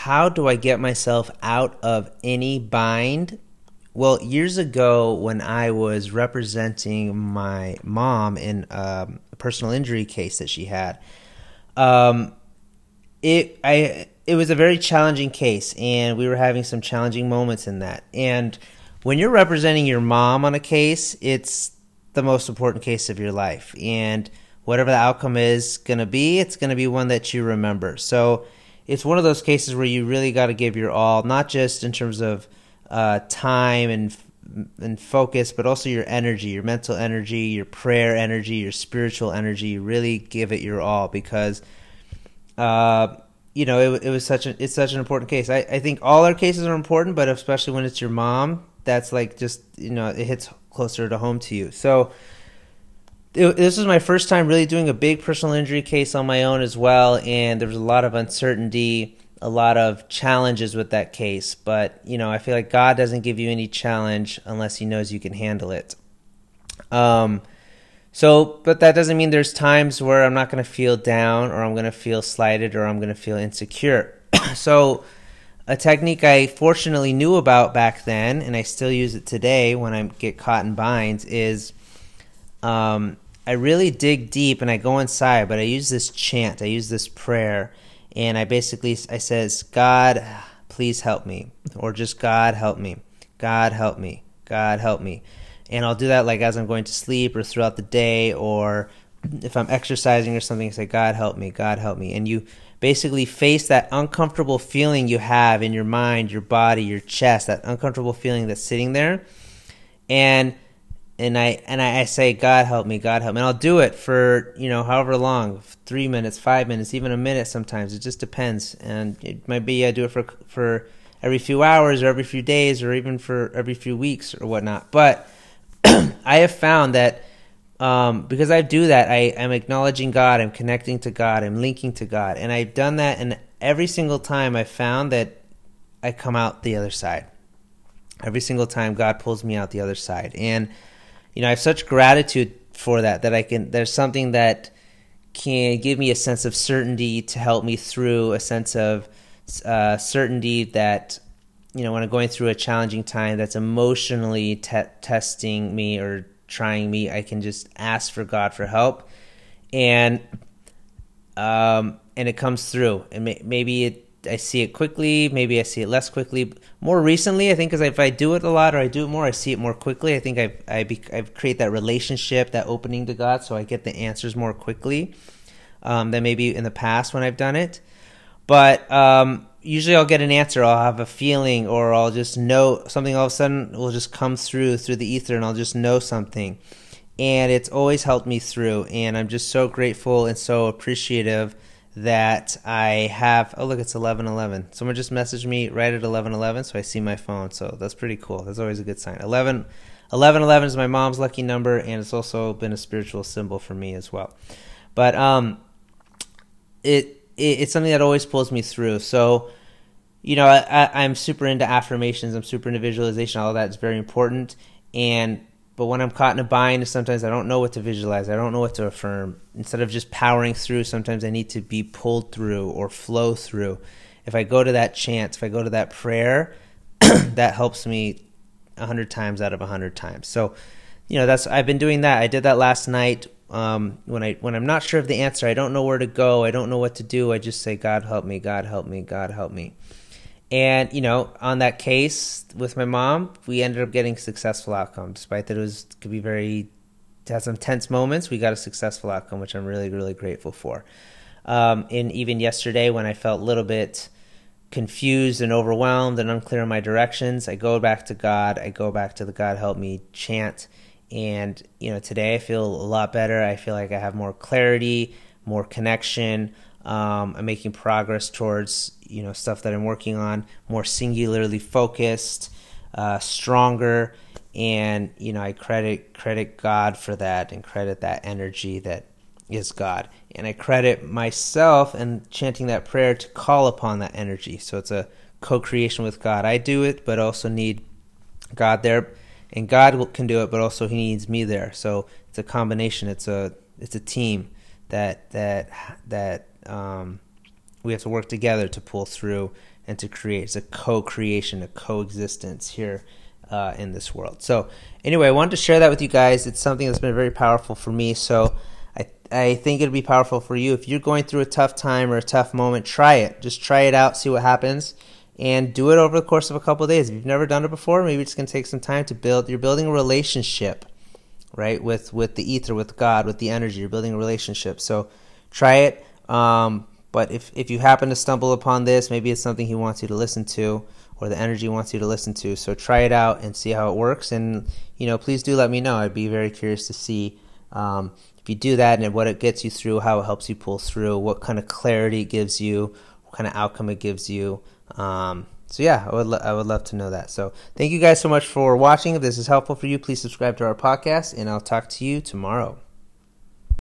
how do I get myself out of any bind? Well, years ago, when I was representing my mom in um, a personal injury case that she had, um, it I it was a very challenging case, and we were having some challenging moments in that. And when you're representing your mom on a case, it's the most important case of your life, and whatever the outcome is going to be, it's going to be one that you remember. So it's one of those cases where you really got to give your all, not just in terms of uh, time and and focus, but also your energy, your mental energy, your prayer energy, your spiritual energy. You really give it your all because, uh, you know, it, it was such a it's such an important case. I, I think all our cases are important, but especially when it's your mom, that's like just you know it hits closer to home to you. So this was my first time really doing a big personal injury case on my own as well, and there was a lot of uncertainty, a lot of challenges with that case. But you know, I feel like God doesn't give you any challenge unless He knows you can handle it. Um, so, but that doesn't mean there's times where I'm not going to feel down, or I'm going to feel slighted, or I'm going to feel insecure. so, a technique I fortunately knew about back then, and I still use it today when I get caught in binds, is um, I really dig deep and I go inside, but I use this chant, I use this prayer, and I basically I says, God, please help me, or just God help me, God help me, God help me, and I'll do that like as I'm going to sleep or throughout the day, or if I'm exercising or something, I say, God help me, God help me, and you basically face that uncomfortable feeling you have in your mind, your body, your chest, that uncomfortable feeling that's sitting there, and and I and I, I, say, God help me, God help me. And I'll do it for you know however long, three minutes, five minutes, even a minute. Sometimes it just depends, and it might be I do it for for every few hours or every few days or even for every few weeks or whatnot. But I have found that um, because I do that, I am acknowledging God, I'm connecting to God, I'm linking to God, and I've done that, and every single time I found that I come out the other side. Every single time God pulls me out the other side, and you know, I have such gratitude for that that I can. There's something that can give me a sense of certainty to help me through a sense of uh, certainty that you know when I'm going through a challenging time that's emotionally te- testing me or trying me, I can just ask for God for help, and um, and it comes through. And may- maybe it I see it quickly. Maybe I see it less quickly. More recently, I think, because if I do it a lot or I do it more, I see it more quickly. I think I I be, I create that relationship, that opening to God, so I get the answers more quickly um, than maybe in the past when I've done it. But um, usually, I'll get an answer. I'll have a feeling, or I'll just know something. All of a sudden, will just come through through the ether, and I'll just know something. And it's always helped me through, and I'm just so grateful and so appreciative that I have. Oh, look, it's eleven eleven. Someone just messaged me right at eleven eleven, so I see my phone. So that's pretty cool. That's always a good sign. 11, 11, 11 is my mom's lucky number, and it's also been a spiritual symbol for me as well. But um, it, it it's something that always pulls me through. So. You know, I, I'm super into affirmations. I'm super into visualization. All of that is very important. And but when I'm caught in a bind, sometimes I don't know what to visualize. I don't know what to affirm. Instead of just powering through, sometimes I need to be pulled through or flow through. If I go to that chant, if I go to that prayer, that helps me a hundred times out of a hundred times. So, you know, that's I've been doing that. I did that last night. Um, when I when I'm not sure of the answer, I don't know where to go. I don't know what to do. I just say, God help me. God help me. God help me. And you know, on that case with my mom, we ended up getting successful outcome, despite that it was could be very had some tense moments. We got a successful outcome, which I'm really really grateful for. Um, and even yesterday, when I felt a little bit confused and overwhelmed and unclear in my directions, I go back to God. I go back to the God help me chant. And you know, today I feel a lot better. I feel like I have more clarity, more connection. Um, I'm making progress towards you know stuff that I'm working on, more singularly focused, uh, stronger, and you know I credit credit God for that and credit that energy that is God, and I credit myself and chanting that prayer to call upon that energy. So it's a co-creation with God. I do it, but also need God there, and God can do it, but also He needs me there. So it's a combination. It's a it's a team that that that um, we have to work together to pull through and to create. It's a co-creation, a coexistence here uh, in this world. So anyway, I wanted to share that with you guys. It's something that's been very powerful for me. So I I think it'd be powerful for you if you're going through a tough time or a tough moment. Try it. Just try it out. See what happens. And do it over the course of a couple of days. If you've never done it before, maybe it's going to take some time to build. You're building a relationship, right, with with the ether, with God, with the energy. You're building a relationship. So try it. Um, but if, if you happen to stumble upon this, maybe it's something he wants you to listen to or the energy wants you to listen to. So try it out and see how it works. And, you know, please do let me know. I'd be very curious to see um, if you do that and what it gets you through, how it helps you pull through, what kind of clarity it gives you, what kind of outcome it gives you. Um, so yeah, I would lo- I would love to know that. So thank you guys so much for watching. If this is helpful for you, please subscribe to our podcast, and I'll talk to you tomorrow.